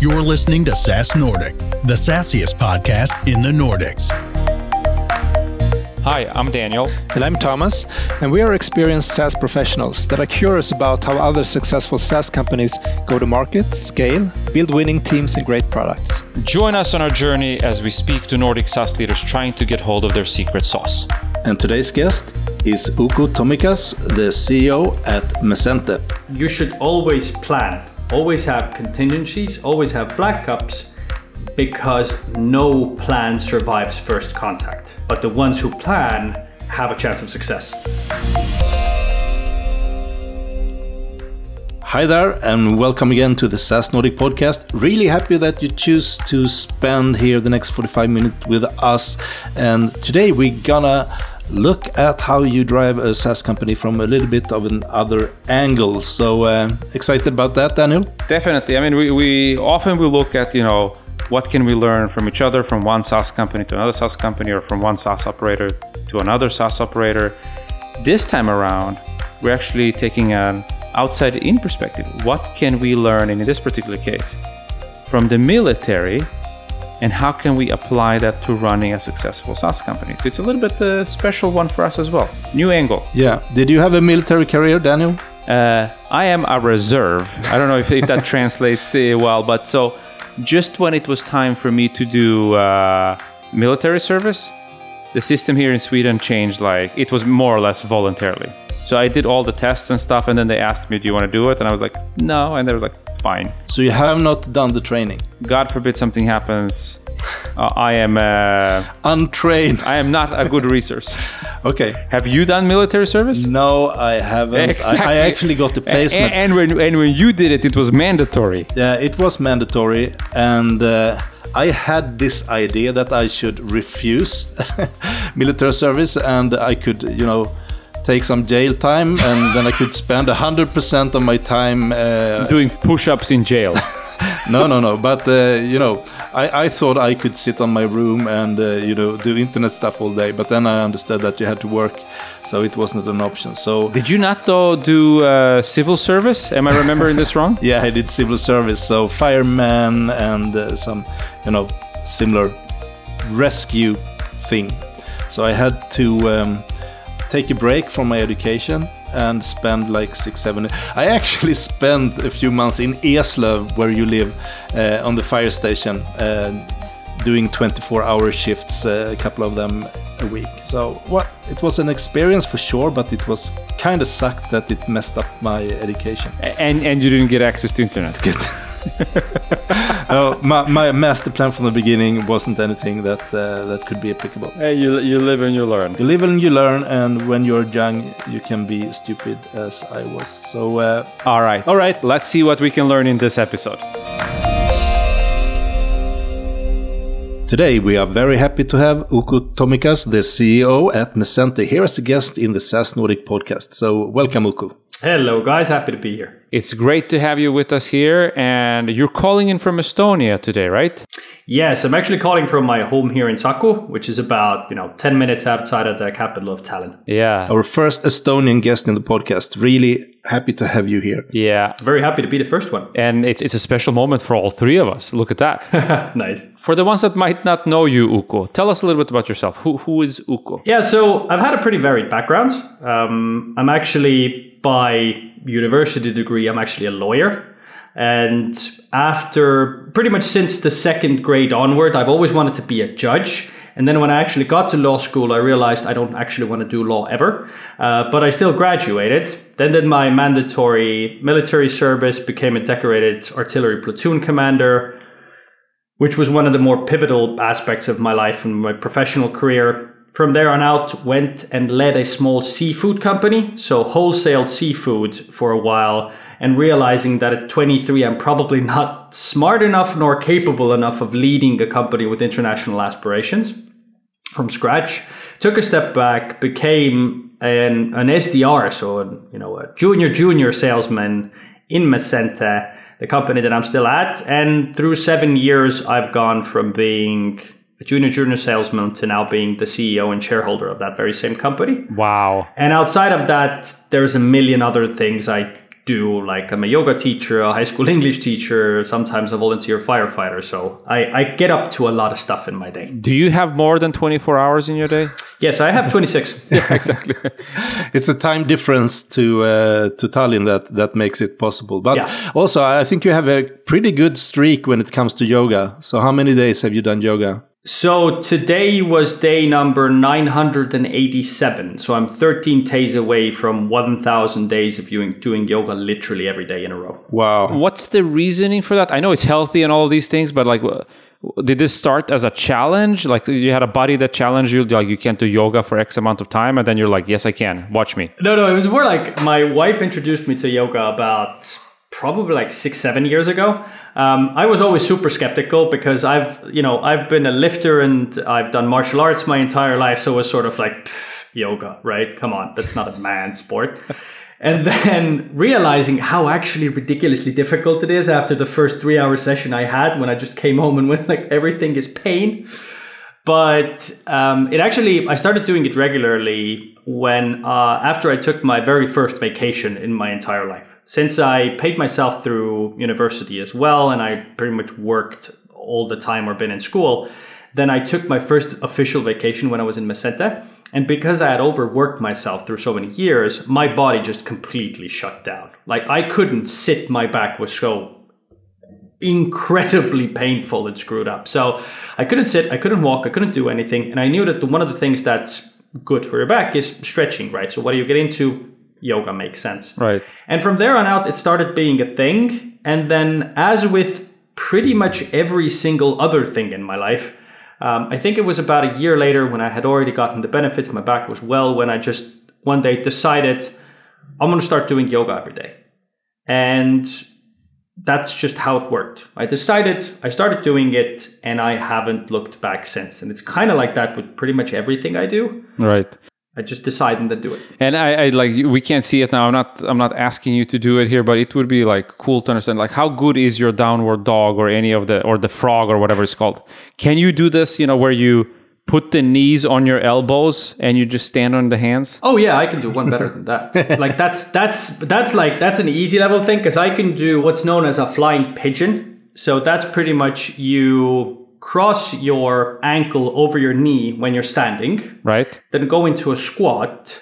You're listening to SaaS Nordic, the sassiest podcast in the Nordics. Hi, I'm Daniel. And I'm Thomas, and we are experienced SaaS professionals that are curious about how other successful SaaS companies go to market, scale, build winning teams, and great products. Join us on our journey as we speak to Nordic SaaS leaders trying to get hold of their secret sauce. And today's guest is Uku Tomikas, the CEO at Messente. You should always plan, always have contingencies, always have backups because no plan survives first contact. But the ones who plan have a chance of success. Hi there, and welcome again to the SaaS Nordic podcast. Really happy that you choose to spend here the next 45 minutes with us. And today we're gonna look at how you drive a SaaS company from a little bit of an other angle. So uh, excited about that, Daniel? Definitely. I mean, we, we often we look at you know what can we learn from each other, from one SaaS company to another SaaS company, or from one SaaS operator to another SaaS operator. This time around, we're actually taking an outside in perspective. What can we learn in this particular case from the military? And how can we apply that to running a successful SaaS company? So it's a little bit a special one for us as well. New angle. Yeah. Did you have a military career, Daniel? Uh, I am a reserve. I don't know if, if that translates uh, well, but so just when it was time for me to do uh, military service, the system here in Sweden changed. Like it was more or less voluntarily. So I did all the tests and stuff, and then they asked me, "Do you want to do it?" And I was like, "No," and they was like, "Fine." So you have not done the training. God forbid something happens. Uh, I am uh, untrained. I am not a good resource. okay. Have you done military service? No, I haven't. Exactly. I, I actually got the placement. And, and, when and when you did it, it was mandatory. Yeah, it was mandatory, and. Uh, I had this idea that I should refuse military service and I could, you know, take some jail time and then I could spend 100% of my time uh, doing push ups in jail. no, no, no. But uh, you know, I, I thought I could sit on my room and uh, you know do internet stuff all day. But then I understood that you had to work, so it wasn't an option. So did you not though do uh, civil service? Am I remembering this wrong? yeah, I did civil service. So fireman and uh, some you know similar rescue thing. So I had to. Um, take a break from my education and spend like six, seven. I actually spent a few months in Eslöv, where you live, uh, on the fire station, uh, doing 24-hour shifts, uh, a couple of them a week. So what? It was an experience for sure, but it was kind of sucked that it messed up my education. And and you didn't get access to internet. uh, my, my, master plan from the beginning wasn't anything that uh, that could be applicable. Hey, you you live and you learn. You live and you learn, and when you're young, you can be stupid as I was. So, uh, all right, all right. Let's see what we can learn in this episode. Today, we are very happy to have Uku Tomikas, the CEO at Messente, here as a guest in the SaaS Nordic podcast. So, welcome, Uku. Hello, guys. Happy to be here. It's great to have you with us here. And you're calling in from Estonia today, right? Yes, I'm actually calling from my home here in Saku, which is about, you know, 10 minutes outside of the capital of Tallinn. Yeah. Our first Estonian guest in the podcast. Really happy to have you here. Yeah. Very happy to be the first one. And it's, it's a special moment for all three of us. Look at that. nice. For the ones that might not know you, Uku, tell us a little bit about yourself. Who, who is Uku? Yeah, so I've had a pretty varied background. Um, I'm actually, by university degree, I'm actually a lawyer. And after pretty much since the second grade onward, I've always wanted to be a judge. And then when I actually got to law school, I realized I don't actually want to do law ever. Uh, but I still graduated. Then did my mandatory military service, became a decorated artillery platoon commander, which was one of the more pivotal aspects of my life and my professional career. From there on out, went and led a small seafood company, so wholesaled seafood for a while and realizing that at 23, I'm probably not smart enough nor capable enough of leading a company with international aspirations from scratch. Took a step back, became an, an SDR, so you know a junior junior salesman in Messente, the company that I'm still at. And through seven years, I've gone from being a junior junior salesman to now being the CEO and shareholder of that very same company. Wow. And outside of that, there's a million other things I do like I'm a yoga teacher, a high school English teacher, sometimes a volunteer firefighter. So I, I get up to a lot of stuff in my day. Do you have more than 24 hours in your day? Yes, I have 26. Yeah, exactly. it's a time difference to uh, to Tallinn that that makes it possible. But Yeah. also, I think you have a pretty good streak when it comes to yoga. So, how many days have you done yoga? So today was day number 987. So I'm 13 days away from 1,000 days of doing, doing yoga literally every day in a row. Wow. What's the reasoning for that? I know it's healthy and all of these things, but like, did this start as a challenge? Like, you had a buddy that challenged you, like, you can't do yoga for X amount of time, and then you're like, yes, I can. Watch me. No, no, it was more like my wife introduced me to yoga about probably like six, seven years ago. Um, I was always super skeptical because I've, you know, I've been a lifter and I've done martial arts my entire life. So it was sort of like yoga, right? Come on, that's not a man sport. And then realizing how actually ridiculously difficult it is after the first three hour session I had when I just came home and went like everything is pain but um, it actually i started doing it regularly when uh, after i took my very first vacation in my entire life since i paid myself through university as well and i pretty much worked all the time or been in school then i took my first official vacation when i was in Messente. and because i had overworked myself through so many years my body just completely shut down like i couldn't sit my back was so incredibly painful and screwed up. So I couldn't sit, I couldn't walk, I couldn't do anything. And I knew that the, one of the things that's good for your back is stretching, right? So what do you get into? Yoga makes sense. Right. And from there on out, it started being a thing. And then, as with pretty much every single other thing in my life, um, I think it was about a year later when I had already gotten the benefits, my back was well, when I just one day decided I'm going to start doing yoga every day. And that's just how it worked. I decided, I started doing it, and I haven't looked back since. And it's kind of like that with pretty much everything I do. Right. I just decide and then do it. And I, I like we can't see it now. I'm not I'm not asking you to do it here, but it would be like cool to understand like how good is your downward dog or any of the or the frog or whatever it's called. Can you do this? You know where you put the knees on your elbows and you just stand on the hands. Oh yeah, I can do one better than that. like that's that's that's like that's an easy level thing because I can do what's known as a flying pigeon. So that's pretty much you cross your ankle over your knee when you're standing, Right. then go into a squat,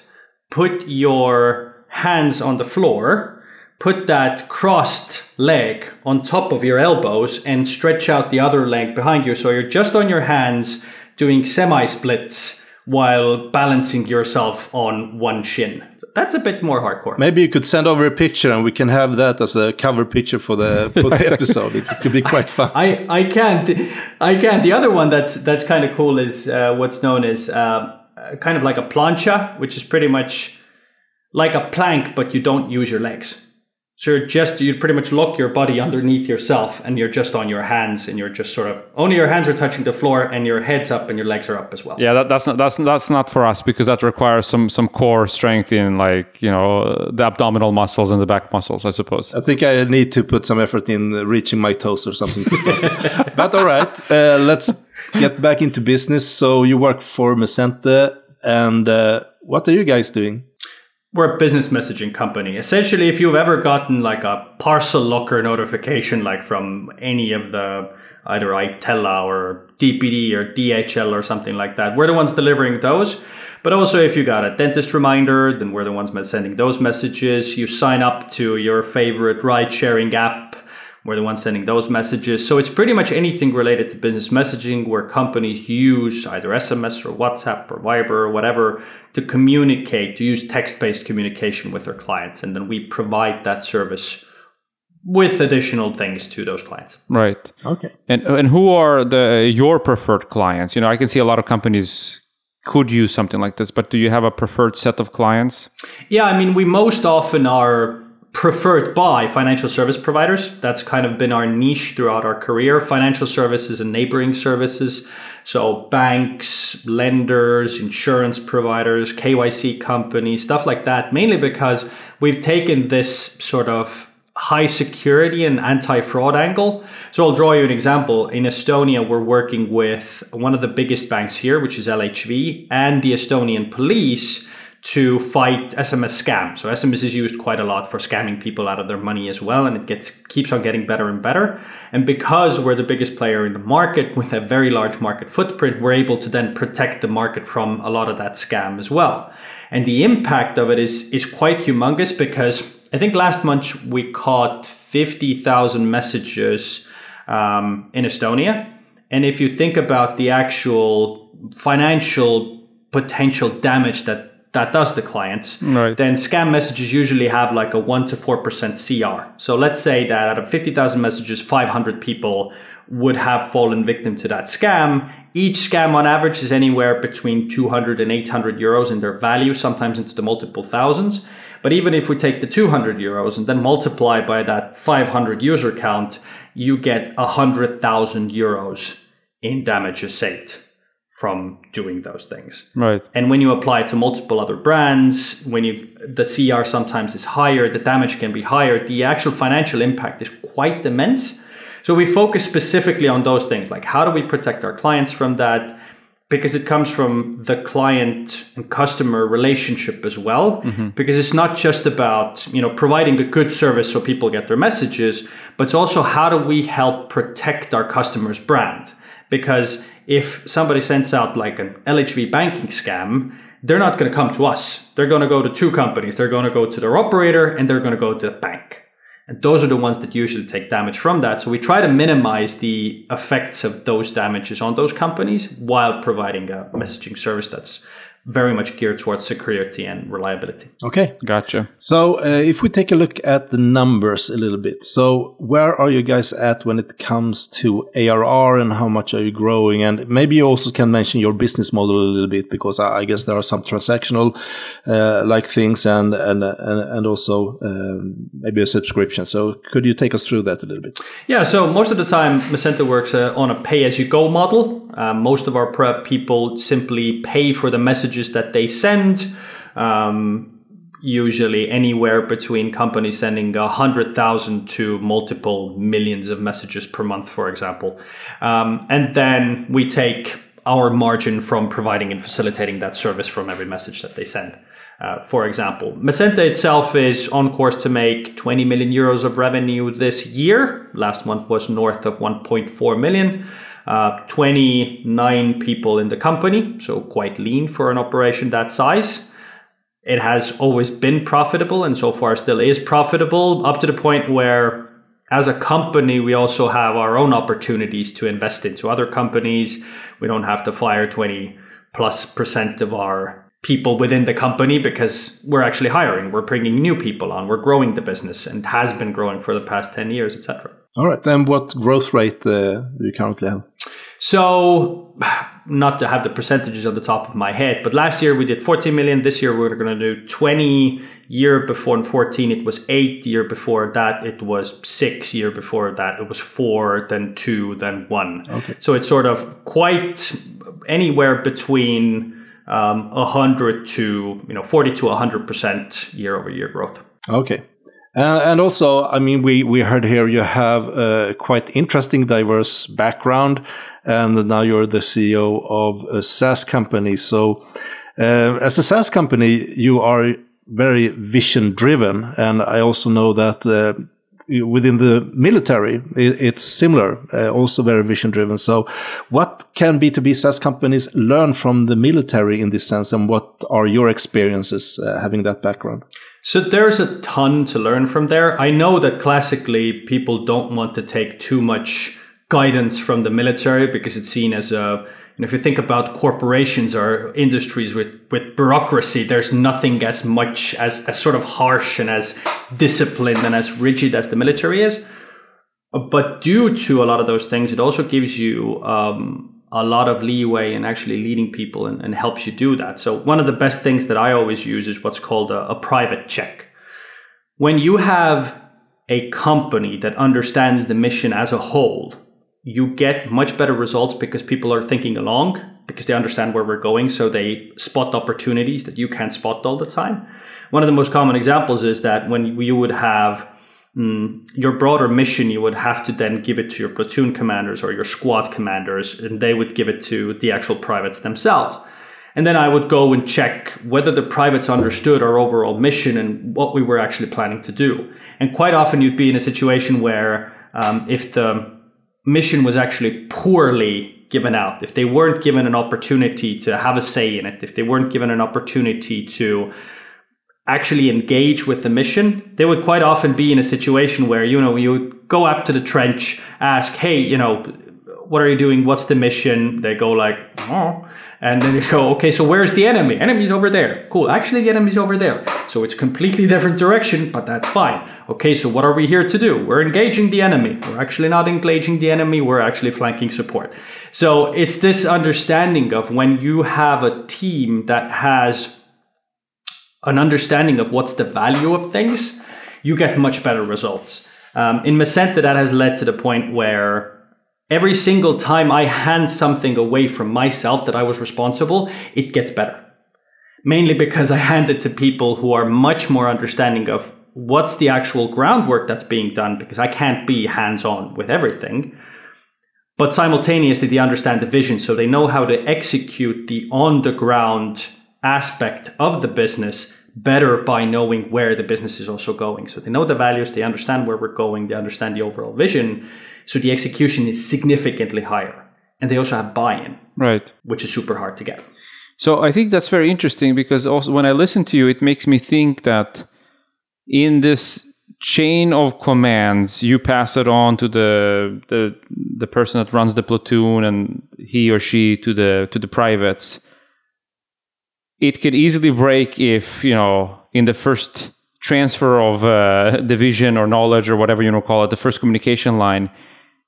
put your hands on the floor, put that crossed leg on top of your elbows, and stretch out the other leg behind you. So you're just on your hands doing semi splits while balancing yourself on one shin. That's a bit more hardcore. Maybe you could send over a picture and we can have that as a cover picture for the, episode. It could be quite fun. I, I can't I can't. The other one that's that's kind of cool is uh, what's known as uh, kind of like a plancha, which is pretty much like a plank, but you don't use your legs. So you're just you pretty much lock your body underneath yourself, and you're just on your hands, and you're just sort of only your hands are touching the floor, and your head's up, and your legs are up as well. Yeah, that, that's not that's that's not for us because that requires some some core strength in like you know the abdominal muscles and the back muscles, I suppose. I think I need to put some effort in reaching my toes or something. to but all right, uh, let's get back into business. So you work for Messente, and uh, what are you guys doing? We're a business messaging company. Essentially, if you've ever gotten like a parcel locker notification, like from any of the either Itella or DPD or DHL or something like that, we're the ones delivering those. But also, if you got a dentist reminder, then we're the ones sending those messages. You sign up to your favorite ride sharing app. We're the ones sending those messages. So it's pretty much anything related to business messaging where companies use either SMS or WhatsApp or Viber or whatever to communicate, to use text based communication with their clients. And then we provide that service with additional things to those clients. Right. Okay. And uh, and who are the your preferred clients? You know, I can see a lot of companies could use something like this, but do you have a preferred set of clients? Yeah, I mean, we most often are preferred by financial service providers. That's kind of been our niche throughout our career. Financial services and neighboring services. So banks, lenders, insurance providers, KYC companies, stuff like that, mainly because we've taken this sort of high security and anti-fraud angle. So I'll draw you an example. In Estonia, we're working with one of the biggest banks here, which is LHV, and the Estonian police to fight SMS scam. So SMS is used quite a lot for scamming people out of their money as well, and it gets keeps on getting better and better. And because we're the biggest player in the market with a very large market footprint, we're able to then protect the market from a lot of that scam as well. And the impact of it is is quite humongous because I think last month we caught fifty thousand messages um, in Estonia. And if you think about the actual financial potential damage that that does the clients, Right. then scam messages usually have like a 1 to 4% CR. So let's say that out of 50,000 messages, 500 people would have fallen victim to that scam. Each scam on average is anywhere between 200 and 800 euros in their value, sometimes it's the multiple thousands. But even if we take the 200 euros and then multiply by that 500 user count, you get 100,000 euros in damages saved from doing those things. Right. And when you apply it to multiple other brands, when you the CR sometimes is higher, the damage can be higher, the actual financial impact is quite immense. So we focus specifically on those things, like how do we protect our clients from that? Because it comes from the client and customer relationship as well. Mm-hmm. Because it's not just about, you know, providing a good service so people get their messages, but it's also how do we help protect our customer's brand? Because if somebody sends out like an LHV banking scam, they're not going to come to us. They're going to go to two companies. They're going to go to their operator and they're going to go to the bank. And those are the ones that usually take damage from that. So we try to minimize the effects of those damages on those companies while providing a messaging service that's very much geared towards security and reliability. Okay. Gotcha. So uh, if we take a look at the numbers a little bit, so where are you guys at when it comes to ARR and how much are you growing? And maybe you also can mention your business model a little bit because I I guess there are some transactional uh, like things and and and, and also um, maybe a subscription. So could you take us through that a little bit? Yeah, so most of the time, Messente works uh, on a pay as you go model. Uh, most of our prep people simply pay for the messages that they send. Um, usually anywhere between companies sending a hundred thousand to multiple millions of messages per month, for example. Um, and then we take our margin from providing and facilitating that service from every message that they send. Uh, for example, Messente itself is on course to make 20 million euros of revenue this year. Last month was north of 1.4 million. Uh, 29 people in the company, so quite lean for an operation that size. It has always been profitable and so far still is profitable up to the point where as a company, we also have our own opportunities to invest into other companies. We don't have to fire 20 plus percent of our people within the company because we're actually hiring. We're bringing new people on. We're growing the business and has been growing for the past 10 years, etc. All right. Then what growth rate uh, do you currently have? So, not to have the percentages on the top of my head, but last year we did 14 million. This year we're going to do 20. Year before in 14 it was eight. Year before that it was six. Year before that it was four. Then two. Then one. Okay. So it's sort of quite anywhere between um, 100 to you know 40 to 100 percent year over year growth. Okay. Uh, and also, I mean, we, we heard here you have a quite interesting, diverse background, and now you're the CEO of a SaaS company. So, uh, as a SaaS company, you are very vision driven, and I also know that uh, within the military, it, it's similar, uh, also very vision driven. So, what can B2B SaaS companies learn from the military in this sense, and what are your experiences uh, having that background? So there's a ton to learn from there. I know that classically people don't want to take too much guidance from the military because it's seen as a and if you think about corporations or industries with, with bureaucracy, there's nothing as much as, as sort of harsh and as disciplined and as rigid as the military is. But due to a lot of those things, it also gives you um, a lot of leeway in actually leading people and, and, helps you do that. So, one of the best things that I always use is what's called a, a private check. When you have a company that understands the mission as a whole, you get much better results because people are thinking along, because they understand where we're going, so they spot opportunities that you can't spot all the time. One of the most common examples is that when you would have mm, your broader mission, you would have to then give it to your platoon commanders or your squad commanders, and they would give it to the actual privates themselves. And then I would go and check whether the privates understood our overall mission and what we were actually planning to do. And quite often you'd be in a situation where um, if the mission was actually poorly given out, if they weren't given an opportunity to have a say in it, if they weren't given an opportunity to actually engage with the mission, they would quite often be in a situation where, you know, you would go up to the trench, ask, hey, you know, what are you doing? What's the mission? They go like, oh. And then you go, okay, so where's the enemy? Enemy's over there. Cool. Actually, the enemy's over there. So it's completely different direction, but that's fine. Okay, so what are we here to do? We're engaging the enemy. We're actually not engaging the enemy. We're actually flanking support. So it's this understanding of when you have a team that has an understanding of what's the value of things, you get much better results. Um, in Messente, that has led to the point where every single time I hand something away from myself that I was responsible, it gets better. Mainly because I hand it to people who are much more understanding of what's the actual groundwork that's being done, because I can't be hands on with everything. But simultaneously, they understand the vision, so they know how to execute the on the ground aspect of the business better by knowing where the business is also going. So they know the values, they understand where we're going, they understand the overall vision. So the execution is significantly higher. And they also have buy in. Right. Which is super hard to get. So I think that's very interesting because also when I listen to you, it makes me think that in this chain of commands, you pass it on to the the the person that runs the platoon and he or she to the to the privates. It could easily break if, you know, in the first transfer of uh, division or knowledge or whatever you want to call it, the first communication line,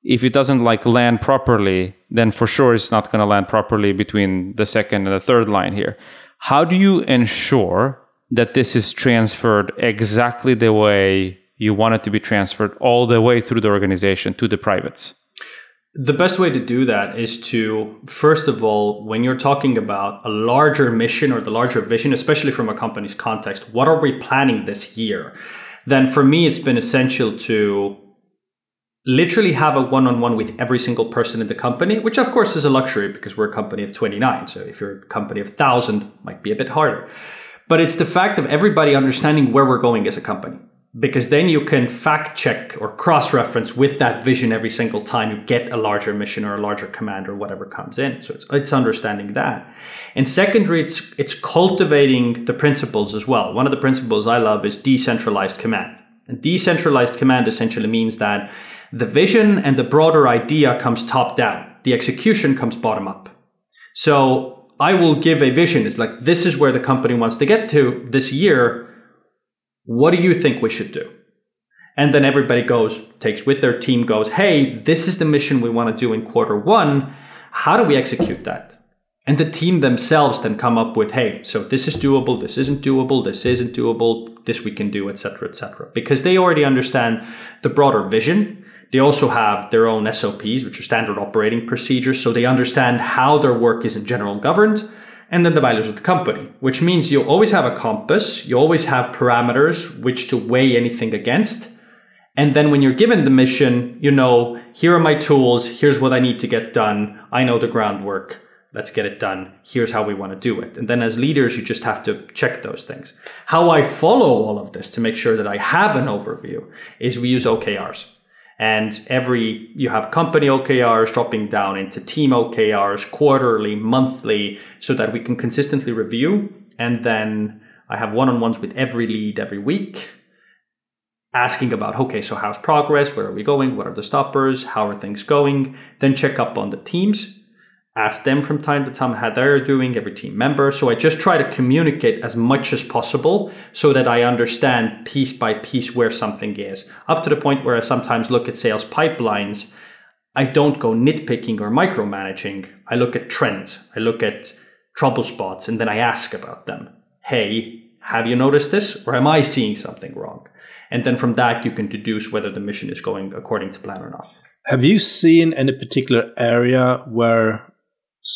if it doesn't like land properly, then for sure it's not going to land properly between the second and the third line here. How do you ensure that this is transferred exactly the way you want it to be transferred all the way through the organization to the privates? The best way to do that is to, first of all, when you're talking about a larger mission or the larger vision, especially from a company's context, what are we planning this year? Then for me, it's been essential to literally have a one-on-one with every single person in the company which of course is a luxury because we're a company of 29 so if you're a company of 1000 might be a bit harder. But it's the fact of everybody understanding where we're going as a company because then you can fact check or cross reference with that vision every single time you get a larger mission or a larger command or whatever comes in. So it's it's understanding that. And secondary it's it's cultivating the principles as well. One of the principles i love is decentralized command. And decentralized command essentially means that the vision and the broader idea comes top down. The execution comes bottom up. So I will give a vision. It's like, this is where the company wants to get to this year. What do you think we should do? And then everybody goes, takes with their team, goes, hey, this is the mission we want to do in quarter one. How do we execute that? And the team themselves then come up with, hey, so this is doable, this isn't doable, this isn't doable, this we can do, etc., etc. Because they already understand the broader vision they also have their own SOPs, which are standard operating procedures, so they understand how their work is in general governed, and then the values of the company, which means you always have a compass, you always have parameters which to weigh anything against. And then when you're given the mission, you know, here are my tools, here's what I need to get done, I know the groundwork, let's get it done, here's how we want to do it. And then as leaders, you just have to check those things. How I follow all of this to make sure that I have an overview is we use OKRs. And every, you have company OKRs dropping down into team OKRs quarterly, monthly, so that we can consistently review. And then I have one on ones with every lead every week, asking about, okay, so how's progress? Where are we going? What are the stoppers? How are things going? Then check up on the teams ask them from time to time how they're doing, every team member. So I just try to communicate as much as possible so that I understand piece by piece where something is. Up to the point where I sometimes look at sales pipelines, I don't go nitpicking or micromanaging. I look at trends, I look at trouble spots, and then I ask about them. Hey, have you noticed this? Or am I seeing something wrong? And then from that, you can deduce whether the mission is going according to plan or not. Have you seen any particular area where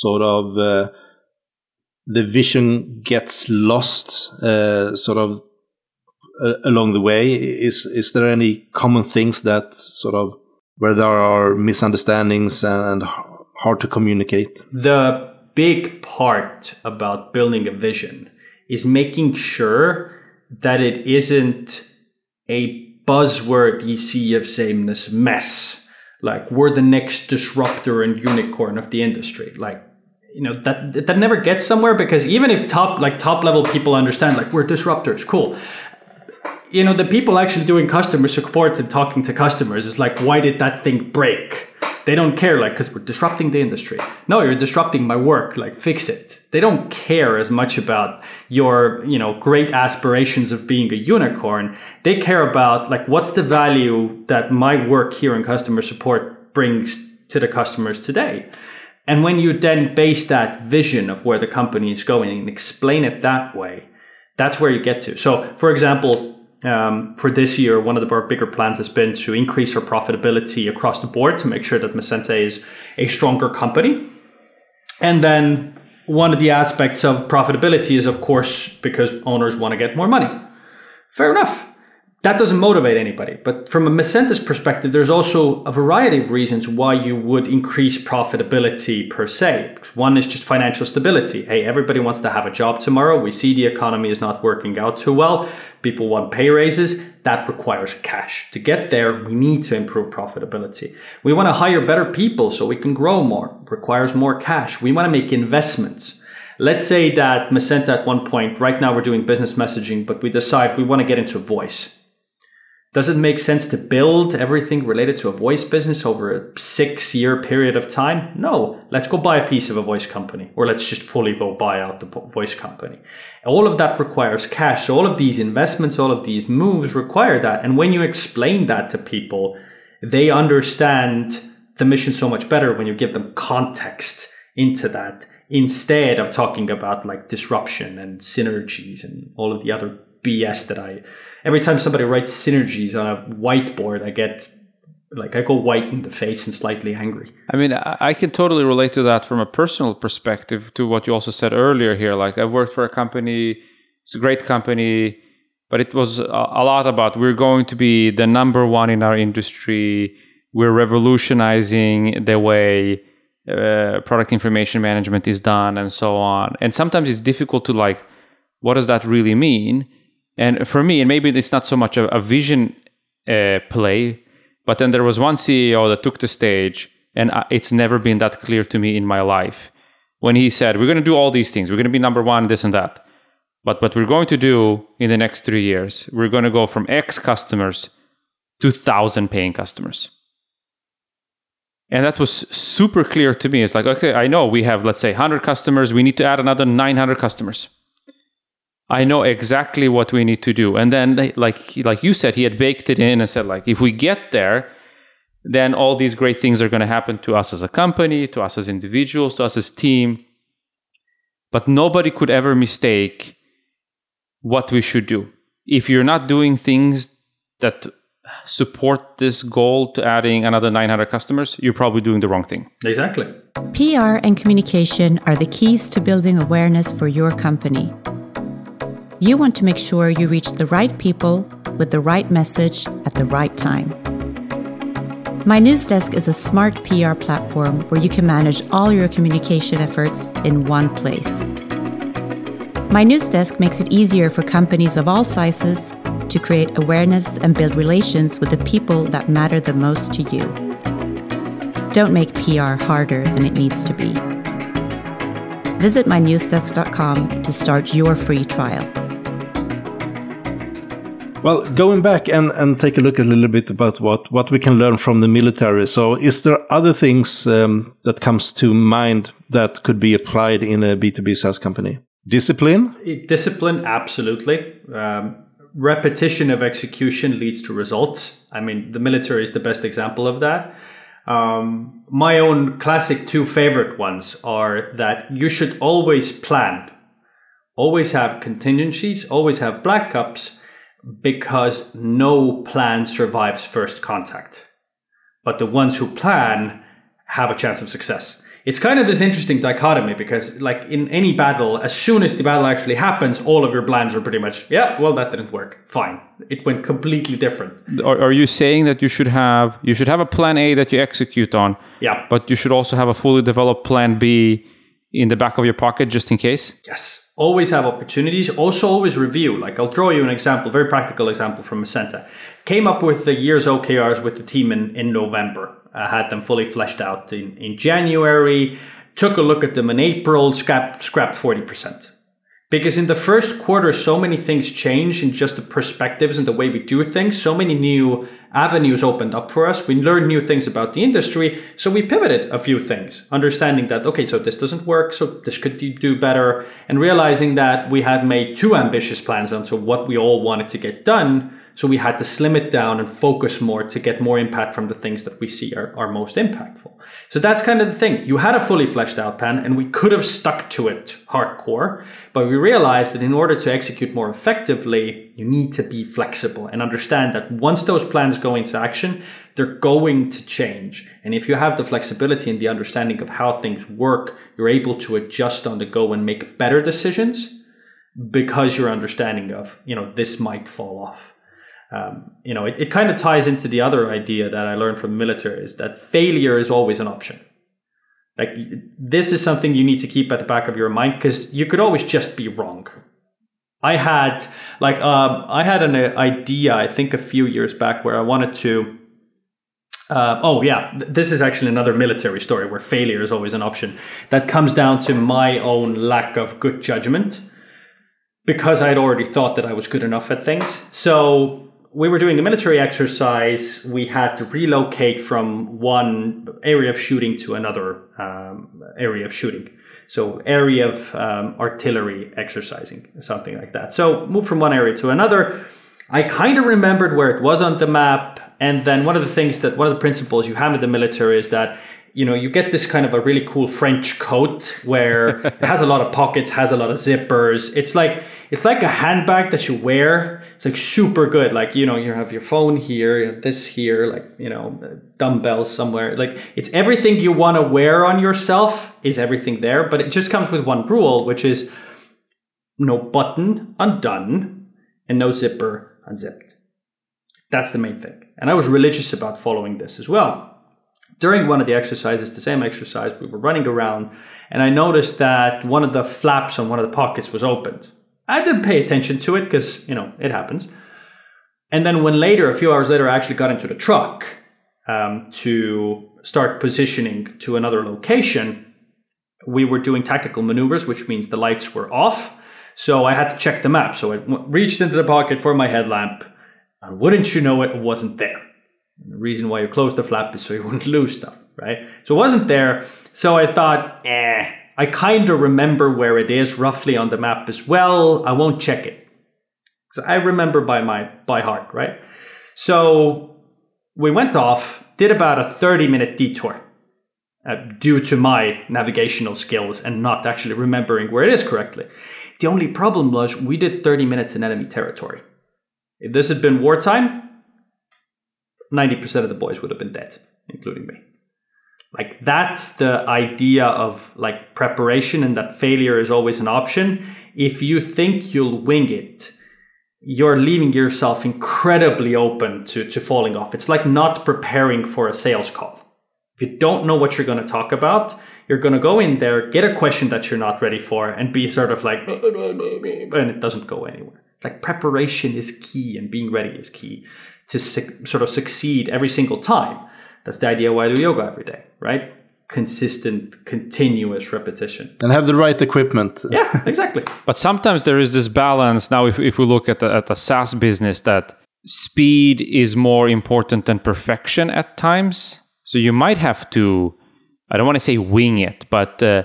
sort of uh, the vision gets lost uh, sort of uh, along the way is is there any common things that sort of where there are misunderstandings and hard to communicate the big part about building a vision is making sure that it isn't a buzzword you see of sameness mess. Like we're the next disruptor and unicorn of the industry. Like you know that that never gets somewhere because even if top like top level people understand like we're disruptors, cool. You know the people actually doing customer support and talking to customers is like why did that thing break? They don't care, like, because we're disrupting the industry. No, you're disrupting my work. Like, fix it. They don't care as much about your, you know, great aspirations of being a unicorn. They care about, like, what's the value that my work here in customer support brings to the customers today. And when you then base that vision of where the company is going and explain it that way, that's where you get to. So, for example, um, for this year, one of our bigger plans has been to increase our profitability across the board to make sure that Messente is a stronger company. And then one of the aspects of profitability is, of course, because owners want to get more money. Fair enough that doesn't motivate anybody. But from a Messente's perspective, there's also a variety of reasons why you would increase profitability per se. One is just financial stability. Hey, everybody wants to have a job tomorrow. We see the economy is not working out too well. People want pay raises. That requires cash. To get there, we need to improve profitability. We want to hire better people so we can grow more. It requires more cash. We want to make investments. Let's say that Messente at one point, right now we're doing business messaging, but we decide we want to get into voice does it make sense to build everything related to a voice business over a six year period of time? No. Let's go buy a piece of a voice company, or let's just fully go buy out the voice company. All of that requires cash. All of these investments, all of these moves require that. And when you explain that to people, they understand the mission so much better when you give them context into that instead of talking about like disruption and synergies and all of the other BS that I every time somebody writes synergies on a whiteboard, I get like I go white in the face and slightly angry. I mean, I can totally relate to that from a personal perspective to what you also said earlier here. Like I worked for a company, it's a great company, but it was a lot about we're going to be the number one in our industry. We're revolutionizing the way uh, product information management is done and so on. And sometimes it's difficult to like, what does that really mean? And for me, and maybe it's not so much a, a vision uh, play, but then there was one CEO that took the stage, and it's never been that clear to me in my life. When he said, We're going to do all these things, we're going to be number one, this and that. But what we're going to do in the next three years, we're going to go from X customers to 1,000 paying customers. And that was super clear to me. It's like, okay, I know we have, let's say, 100 customers. We need to add another 900 customers. I know exactly what we need to do. And then, like like you said, he had baked it in and said, like, if we get there, then all these great things are going to happen to us as a company, to us as individuals, to us as team. But nobody could ever mistake what we should do. If you're not doing things that support this goal to adding another 900 customers, you're probably doing the wrong thing. Exactly. PR and communication are the keys to building awareness for your company. You want to make sure you reach the right people with the right message at the right time. My News Desk is a smart PR platform where you can manage all your communication efforts in one place. My News Desk makes it easier for companies of all sizes to create awareness and build relations with the people that matter the most to you. Don't make PR harder than it needs to be. Visit mynewsdesk.com to start your free trial. Well, going back and, and take a look a little bit about what, what we can learn from the military. So, is there other things um, that comes to mind that could be applied in a B2B SaaS company? Discipline? Discipline, absolutely. Um, repetition of execution leads to results. I mean, the military is the best example of that. Um, my own classic two favorite ones are that you should always plan, always have contingencies, always have backups because no plan survives first contact. But the ones who plan have a chance of success. It's kind of this interesting dichotomy because, like in any battle, as soon as the battle actually happens, all of your plans are pretty much, yeah, well, that didn't work. Fine, it went completely different. Are, are you saying that you should have you should have a plan A that you execute on? Yeah. But you should also have a fully developed plan B in the back of your pocket just in case? Yes. Always have opportunities. Also, always review. Like, I'll draw you an example, very practical example from Messente. Came up with the year's OKRs with the team in, in November. I had them fully fleshed out in, in January. Took a look at them in April, scrapped, scrapped 40% because in the first quarter so many things changed in just the perspectives and the way we do things. So many new avenues opened up for us. We learned new things about the industry. So we pivoted a few things understanding that okay so this doesn't work so this could do better and realizing that we had made too ambitious plans onto what we all wanted to get done. So we had to slim it down and focus more to get more impact from the things that we see are, are most impactful. So that's kind of the thing. You had a fully fleshed out plan and we could have stuck to it hardcore, but we realized that in order to execute more effectively, you need to be flexible and understand that once those plans go into action, they're going to change. And if you have the flexibility and the understanding of how things work, you're able to adjust on the go and make better decisions because you're understanding of, you know, this might fall off um, you know, it, it kind of ties into the other idea that I learned from the military is that failure is always an option. Like this is something you need to keep at the back of your mind because you could always just be wrong. I had like um, I had an idea I think a few years back where I wanted to. Uh, oh yeah, this is actually another military story where failure is always an option. That comes down to my own lack of good judgment because I had already thought that I was good enough at things. So we were doing a military exercise, we had to relocate from one area of shooting to another um, area of shooting. So area of um, artillery exercising, something like that. So move from one area to another. I kind of remembered where it was on the map. And then one of the things that one of the principles you have in the military is that you know, you get this kind of a really cool French coat where it has a lot of pockets, has a lot of zippers. It's like it's like a handbag that you wear. It's like super good. Like you know, you have your phone here, you have this here, like you know, dumbbells somewhere. Like it's everything you want to wear on yourself is everything there. But it just comes with one rule, which is no button undone and no zipper unzipped. That's the main thing. And I was religious about following this as well during one of the exercises, the same exercise, we were running around and I noticed that one of the flaps on one of the pockets was opened. I didn't pay attention to it because, you know, it happens. And then when later, a few hours later, I actually got into the truck um, to start positioning to another location, we were doing tactical maneuvers, which means the lights were off. So I had to check the map. So I reached into the pocket for my headlamp, and wouldn't you know it, it wasn't there. And the reason why you close the flap is so you wouldn't lose stuff, right? So it wasn't there. So I thought, eh, I kind of remember where it is roughly on the map as well. I won't check it. Because I remember by my by heart, right? So we went off, did about a 30 minute detour. Uh, due to my navigational skills and not actually remembering where it is correctly. The only problem was we did 30 minutes in enemy territory. If this had been wartime, 90% of the boys would have been dead, including me. Like that's the idea of like preparation and that failure is always an option. If you think you'll wing it, you're leaving yourself incredibly open to, to falling off. It's like not preparing for a sales call. If you don't know what you're going to talk about, you're going to go in there, get a question that you're not ready for, and be sort of like, and it doesn't go anywhere. It's like preparation is key and being ready is key to su- sort of succeed every single time. That's the idea why I do yoga every day, right? Consistent, continuous repetition. And have the right equipment. Yeah, exactly. but sometimes there is this balance. Now, if, if we look at the, at the SaaS business, that speed is more important than perfection at times. So you might have to, I don't want to say wing it, but uh,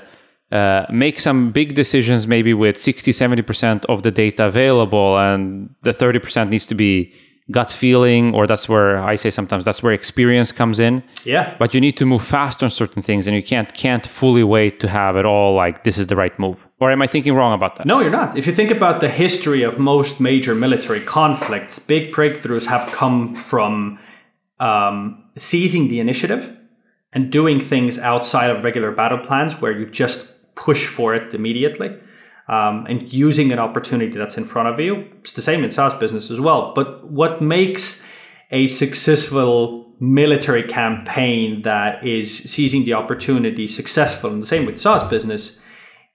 uh, make some big decisions maybe with 60, 70% of the data available, and the 30% needs to be gut feeling or that's where i say sometimes that's where experience comes in. Yeah. But you need to move fast on certain things and you can't can't fully wait to have it all like this is the right move. Or am i thinking wrong about that? No you're not. If you think about the history of most major military conflicts big breakthroughs have come from um, seizing the initiative and doing things outside of regular battle plans where you just push for it immediately um, and using an opportunity that's in front of you. It's the same in SaaS business as well. But what makes a successful military campaign that is seizing the opportunity successful, and the same with SaaS business,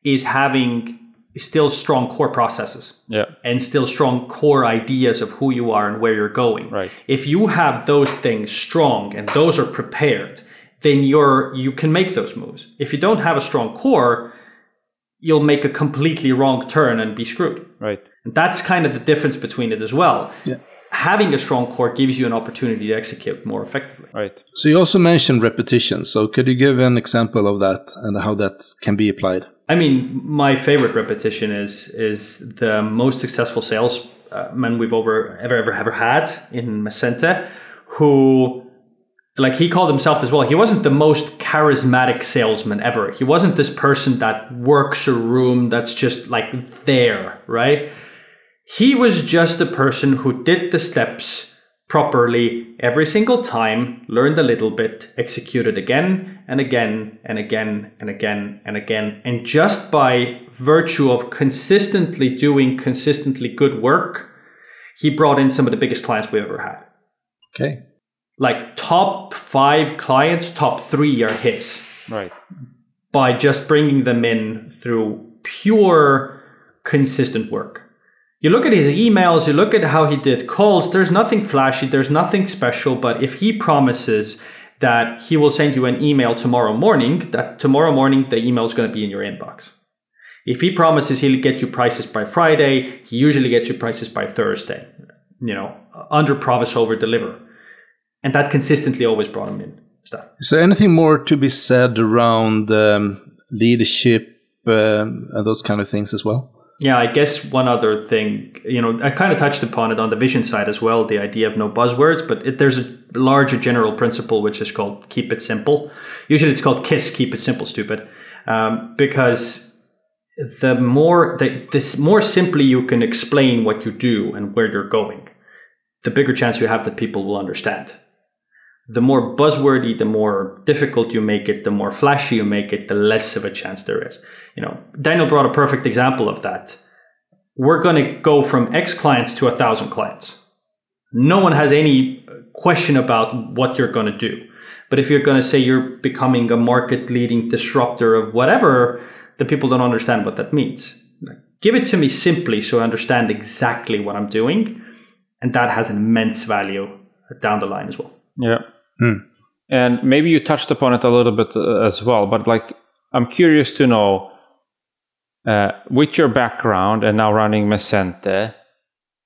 is having still strong core processes Yeah. and still strong core ideas of who you are and where you're going. Right. If you have those things strong and those are prepared, then you're you can make those moves. If you don't have a strong core, you'll make a completely wrong turn and be screwed. Right. And that's kind of the difference between it as well. Yeah. Having a strong core gives you an opportunity to execute more effectively. Right. So you also mentioned repetition. So could you give an example of that and how that can be applied? I mean, my favorite repetition is is the most successful salesman we've ever ever ever ever had in Messente, who like he called himself as well. He wasn't the most charismatic salesman ever. He wasn't this person that works a room that's just like there, right? He was just a person who did the steps properly every single time, learned a little bit, executed again and again and again and again and again. And just by virtue of consistently doing consistently good work, he brought in some of the biggest clients we've ever had. Okay. Like top five clients, top three are his Right. by just bringing them in through pure consistent work. You look at his emails, you look at how he did calls, there's nothing flashy, there's nothing special, but if he promises that he will send you an email tomorrow morning, that tomorrow morning the email is going to be in your inbox. If he promises he'll get you prices by Friday, he usually gets you prices by Thursday. You know, under promise, over deliver. And that consistently always brought him in stuff. Is there anything more to be said around um, leadership um, and those kind of things as well? Yeah, I guess one other thing, you know, I kind of touched upon it on the vision side as well, the idea of no buzzwords, but it, there's a larger general principle which is called keep it simple. Usually it's called KISS, keep it simple, stupid, um, because the more the this more simply you can explain what you do and where you're going, the bigger chance you have that people will understand. The more buzzwordy, the more difficult you make it, the more flashy you make it, the less of a chance there is. You know, Daniel brought a perfect example of that. We're going to go from X clients to a thousand clients. No one has any question about what you're going to do. But if you're going to say you're becoming a market leading disruptor of whatever, then people don't understand what that means. Give it to me simply so I understand exactly what I'm doing. And that has an immense value down the line as well. Yeah. And maybe you touched upon it a little bit uh, as well, but like I'm curious to know uh, with your background and now running Messente,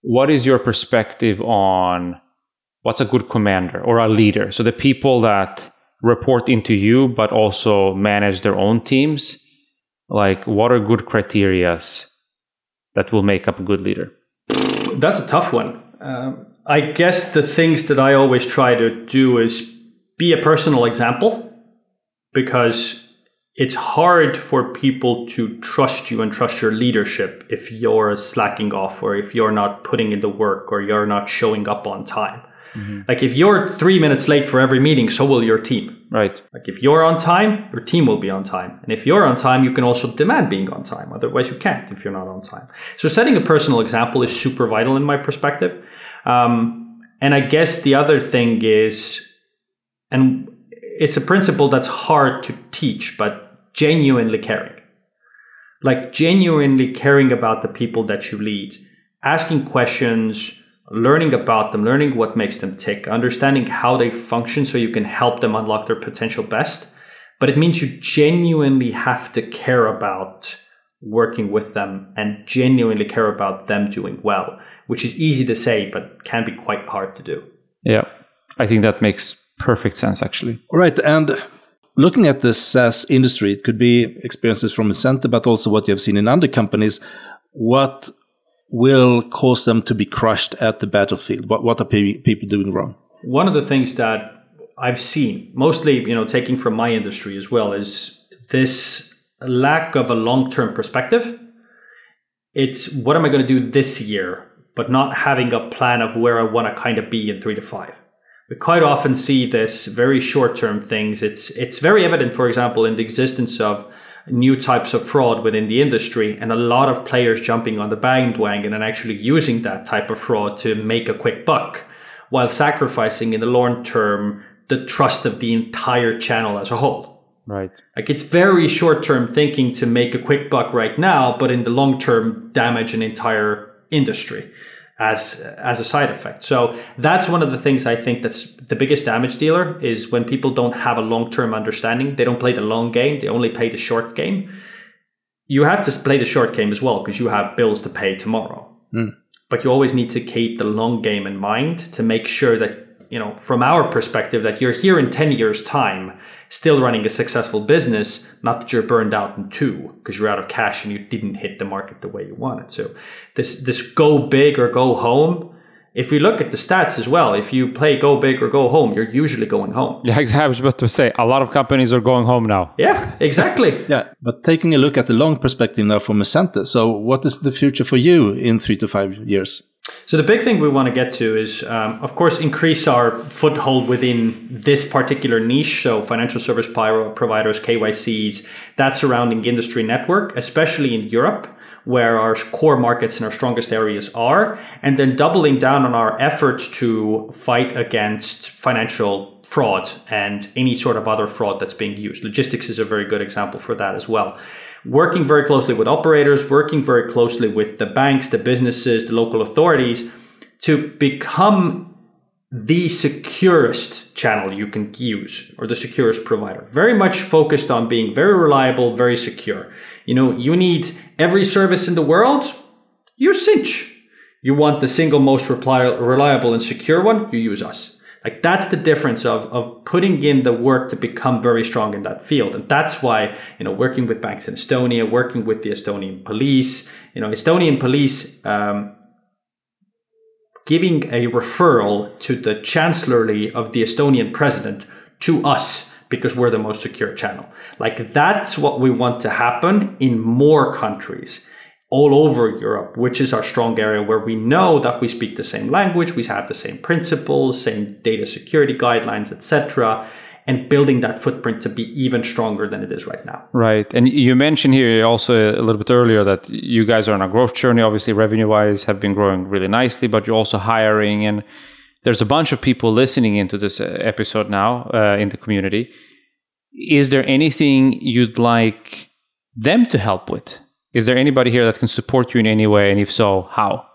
what is your perspective on what's a good commander or a leader? So the people that report into you, but also manage their own teams, like what are good criterias that will make up a good leader? That's a tough one. Um, I guess the things that I always try to do is be a personal example because it's hard for people to trust you and trust your leadership if you're slacking off or if you're not putting in the work or you're not showing up on time. Mm-hmm. Like if you're three minutes late for every meeting, so will your team. Right. Like if you're on time, your team will be on time. And if you're on time, you can also demand being on time. Otherwise, you can't if you're not on time. So setting a personal example is super vital in my perspective. Um, and I guess the other thing is, and it's a principle that's hard to teach, but genuinely caring. Like genuinely caring about the people that you lead, asking questions, learning about them, learning what makes them tick, understanding how they function so you can help them unlock their potential best. But it means you genuinely have to care about working with them and genuinely care about them doing well, which is easy to say, but can be quite hard to do. Yeah. I think that makes perfect sense, actually. All right, and looking at the SaaS industry, it could be experiences from Messente, but also what you have seen in other companies. What will cause them to be crushed at the battlefield? What what are pe- people doing wrong? One of the things that I've seen, mostly, you know, taking from my industry as well, is this lack of a long-term perspective. It's what am I going to do this year, but not having a plan of where I want to kind of be in three to five. We quite often see this very short-term things. It's it's very evident, for example, in the existence of new types of fraud within the industry and a lot of players jumping on the bandwagon and actually using that type of fraud to make a quick buck while sacrificing in the long term the trust of the entire channel as a whole. Right. Like it's very short term thinking to make a quick buck right now, but in the long term, damage an entire industry as as a side effect. So that's one of the things I think that's the biggest damage dealer is when people don't have a long term understanding. They don't play the long game. They only play the short game. You have to play the short game as well because you have bills to pay tomorrow. Hmm. But you always need to keep the long game in mind to make sure that you know from our perspective that you're here in 10 years time still running a successful business not that you're burned out in two because you're out of cash and you didn't hit the market the way you wanted so this this go big or go home if we look at the stats as well if you play go big or go home you're usually going home Yeah, exactly. I was about to say a lot of companies are going home now. yeah exactly Yeah, but taking a look at the long perspective now for Messente, so what is the future for you in three to five years? So the big thing we want to get to is, um, of course, increase our foothold within this particular niche. So financial service providers, KYCs, that surrounding industry network, especially in Europe, where our core markets and our strongest areas are, and then doubling down on our efforts to fight against financial fraud and any sort of other fraud that's being used. Logistics is a very good example for that as well working very closely with operators, working very closely with the banks, the businesses, the local authorities to become the securest channel you can use or the securest provider. Very much focused on being very reliable, very secure. You know, you need every service in the world, use Sinch. You want the single most reliable and secure one, you use us. Like that's the difference of, of putting in the work to become very strong in that field. And that's why, you know, working with banks in Estonia, working with the Estonian police, you know, Estonian police, um, giving a referral to the chancellery of the Estonian president to us because we're the most secure channel. Like that's what we want to happen in more countries all over Europe, which is our strong area where we know that we speak the same language, we have the same principles, same data security guidelines, etc., and building that footprint to be even stronger than it is right now. Right. And you mentioned here also a little bit earlier that you guys are on a growth journey. Obviously, revenue wise, have been growing really nicely, but you're also hiring. And there's a bunch of people listening into this uh, episode now uh, in the community. Is there anything you'd like them to help with? Is there anybody here that can support you in any way? And if so, how?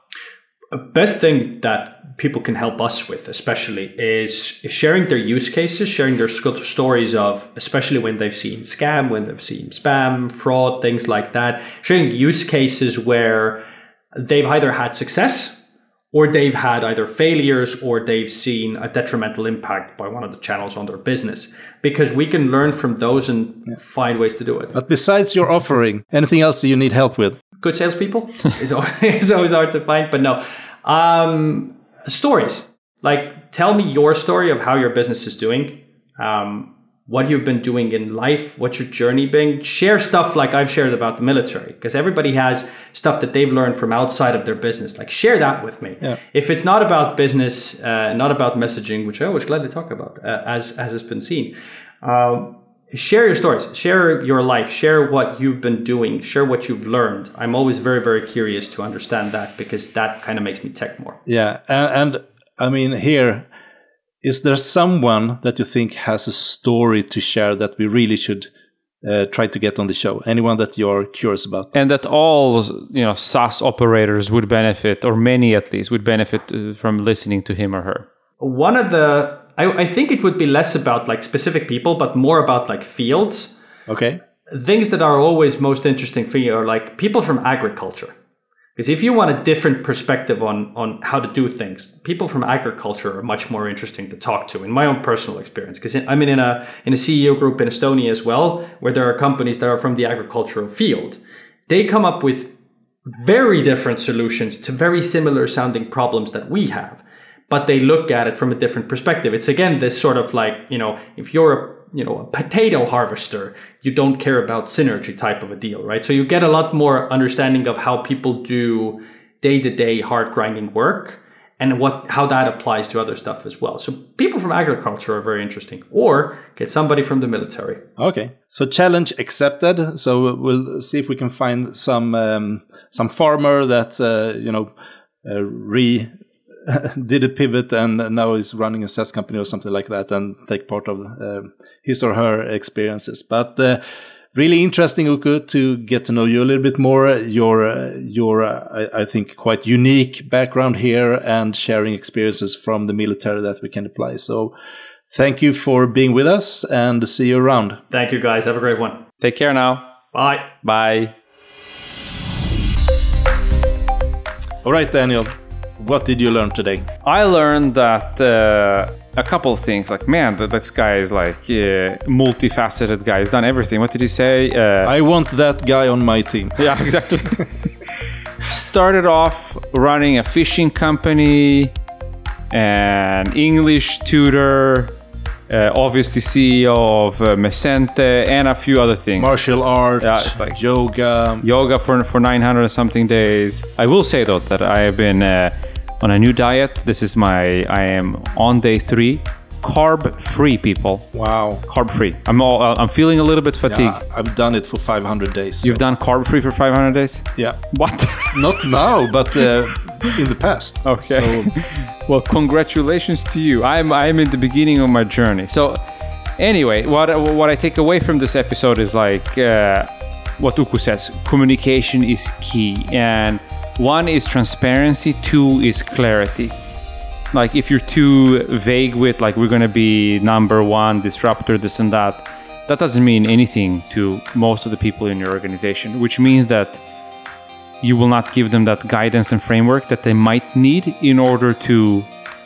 The best thing that people can help us with especially is sharing their use cases sharing their stories of especially when they've seen scam when they've seen spam fraud things like that sharing use cases where they've either had success or they've had either failures or they've seen a detrimental impact by one of the channels on their business because we can learn from those and find ways to do it But besides your offering, anything else that you need help with? good salespeople is always, is always hard to find. But no, um, stories. Like, tell me your story of how your business is doing, um, what you've been doing in life, what's your journey been. Share stuff like I've shared about the military, because everybody has stuff that they've learned from outside of their business. Like, share that with me. Yeah. If it's not about business, uh, not about messaging, which I always gladly talk about, uh, as as has been seen. Um, share your stories share your life share what you've been doing share what you've learned i'm always very very curious to understand that because that kind of makes me tech more Yeah, and, and I mean, here, is there someone that you think has a story to share that we really should uh, try to get on the show? Anyone that you're curious about? And that all you know SaaS operators would benefit, or many at least, would benefit uh, from listening to him or her. one of the I, I think it would be less about like specific people but more about like fields Okay. things that are always most interesting for you are like people from agriculture because if you want a different perspective on on how to do things people from agriculture are much more interesting to talk to in my own personal experience because i'm in a in a ceo group in estonia as well where there are companies that are from the agricultural field they come up with very different solutions to very similar sounding problems that we have but they look at it from a different perspective. It's again this sort of like, you know, if you're a you know a potato harvester, you don't care about synergy type of a deal, right? So you get a lot more understanding of how people do day-to-day hard grinding work and what how that applies to other stuff as well. So people from agriculture are very interesting. Or get somebody from the military. Okay. So challenge accepted. So we'll see if we can find some um, some farmer that uh, you know uh, re did a pivot and now is running a SaaS company or something like that and take part of uh, his or her experiences. But uh, really interesting, Uku, to get to know you a little bit more. Your, uh, your uh, I, I, think, quite unique background here and sharing experiences from the military that we can apply. So thank you for being with us and see you around. Thank you, guys. Have a great one. Take care now. Bye. Bye. All right, Daniel. What did you learn today? I learned that uh, a couple of things. Like, man, that this guy is like uh, multifaceted guy. He's done everything. What did he say? Uh, I want that guy on my team. Yeah, exactly. Started off running a fishing company, an English tutor, uh, obviously CEO of uh, Messente and a few other things. Martial arts, yeah, it's like yoga, yoga for for 900 something days. I will say though that I have been uh, on a new diet. This is my I am on day three. Carb free people. Wow. Carb free. I'm all i'm feeling a little bit fatigued. Yeah, i've done it for 500 days you've done carb free for 500 days? Yeah. What? Not now but uh, in the past. Okay. So. well congratulations to you. I'm i'm in the beginning of my journey. So anyway what what i take away from this episode is like uh, what uku says communication is key. And one is transparency two is clarity. Like if you're too vague with like we're to be number one disruptor this and that that doesn't mean anything to most of the people in your organization which means that you will not give them that guidance and framework that they might need in order to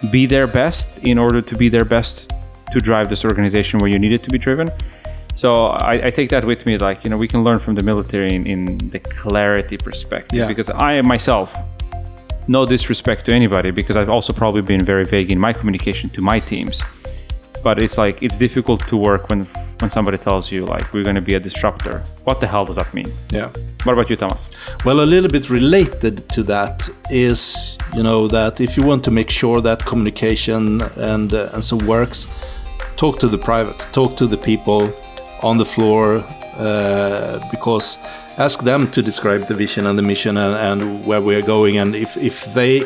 be their best in order to be their best to drive this organization where you need it to be driven so I, I, take that with me like you know we can learn from the military in, in the clarity perspective yeah. because i myself no disrespect to anybody because I've also probably been very vague in my communication to my teams. But it's like it's difficult to work when when somebody tells you like we're going to be a disruptor. What the hell does that mean? Yeah. What about you, Thomas? Well, a little bit related to that is you know that if you want to make sure that communication and uh, and so works, talk to the private, talk to the people on the floor uh, because ask them to describe the vision and the mission and, and where we are going. And if, if they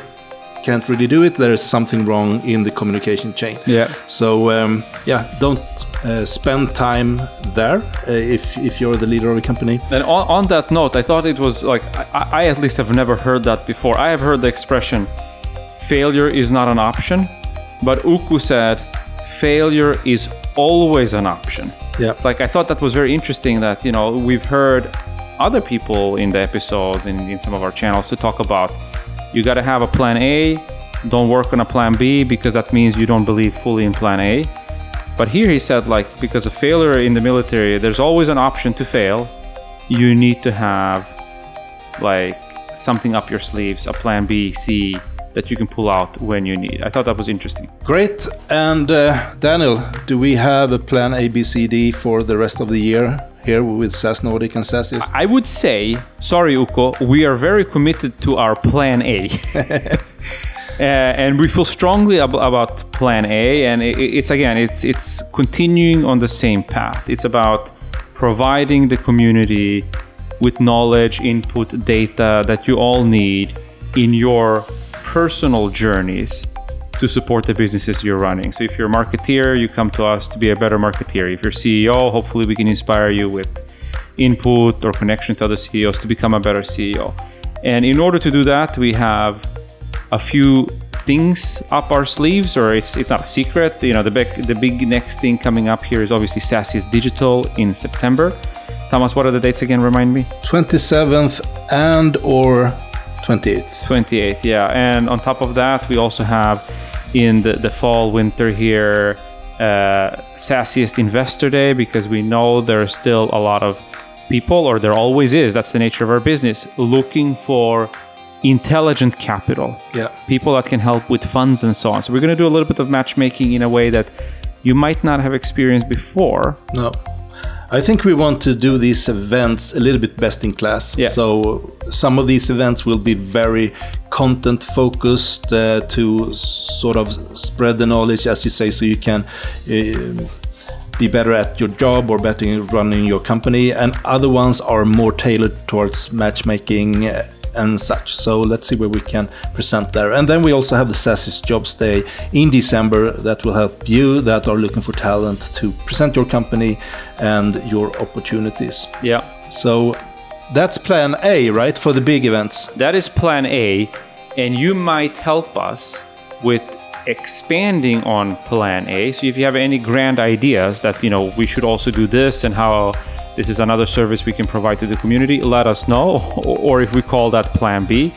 can't really do it, there is something wrong in the communication chain. Yeah. So um, yeah, don't uh, spend time there uh, if if you're the leader of a company. And on, on that note, I thought it was like I, I, at least have never heard that before. I have heard the expression "failure is not an option," but Uku said failure is always an option. Yeah. Like I thought that was very interesting that you know we've heard other people in the episodes in, in some of our channels to talk about you got to have a plan A, don't work on a plan B because that means you don't believe fully in plan A. But here he said, like, because a failure in the military, there's always an option to fail. You need to have, like, something up your sleeves, a plan B, C, that you can pull out when you need. I thought that was interesting. Great. And uh, Daniel, do we have a plan A, B, C, D for the rest of the year? here with SaaS Nordic and SAS I would say, sorry, Uku, we are very committed to our plan A. Uh, and we feel strongly ab- about plan A, and it, it's again, it's it's continuing on the same path. It's about providing the community with knowledge, input, data that you all need in your personal journeys to support the businesses you're running. So if you're a marketeer, you come to us to be a better marketeer. If you're CEO, hopefully we can inspire you with input or connection to other CEOs to become a better CEO. And in order to do that, we have a few things up our sleeves, or it's it's not a secret. You know, the big the big next thing coming up here is obviously SaaSiest Digital in September. Thomas, what are the dates again? Remind me. 27th and or 28th. 28th, yeah. And on top of that, we also have in the, the fall winter here uh, SaaSiest investor day because we know there are still a lot of people or there always is. That's the nature of our business looking for intelligent capital. Yeah. People that can help with funds and so on. So we're going to do a little bit of matchmaking in a way that you might not have experienced before. No I think we want to do these events a little bit best in class. Yeah. So some of these events will be very content focused uh, to sort of spread the knowledge, as you say, so you can. Uh, be better at your job or better running your company, and other ones are more tailored towards matchmaking uh, and such. So let's see where we can present there. And then we also have the SaaSiest Jobs Day in December that will help you that are looking for talent to present your company and your opportunities. Yeah. So that's plan A, right, for the big events. That is plan A, and you might help us with expanding on plan A. So if you have any grand ideas that, you know, we should also do this and how this is another service we can provide to the community, let us know or if we call that plan B.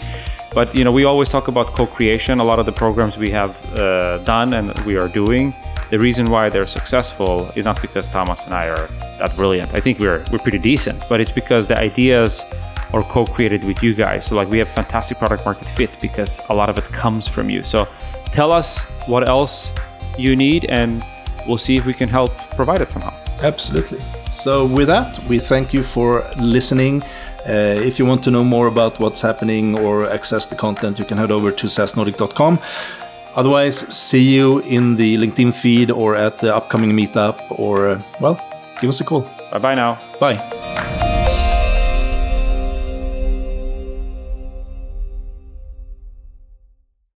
But you know, we always talk about co-creation. A lot of the programs we have uh, done and we are doing, the reason why they're successful is not because Thomas and I are that brilliant. I think we're we're pretty decent, but it's because the ideas are co-created with you guys. So like we have fantastic product market fit because a lot of it comes from you. So tell us what else you need and we'll see if we can help provide it somehow. Absolutely. So with that, we thank you for listening. Uh, if you want to know more about what's happening or access the content, you can head over to saasnordic.com. Otherwise, see you in the LinkedIn feed or at the upcoming meetup, or, uh, well, give us a call. Bye bye now. Bye.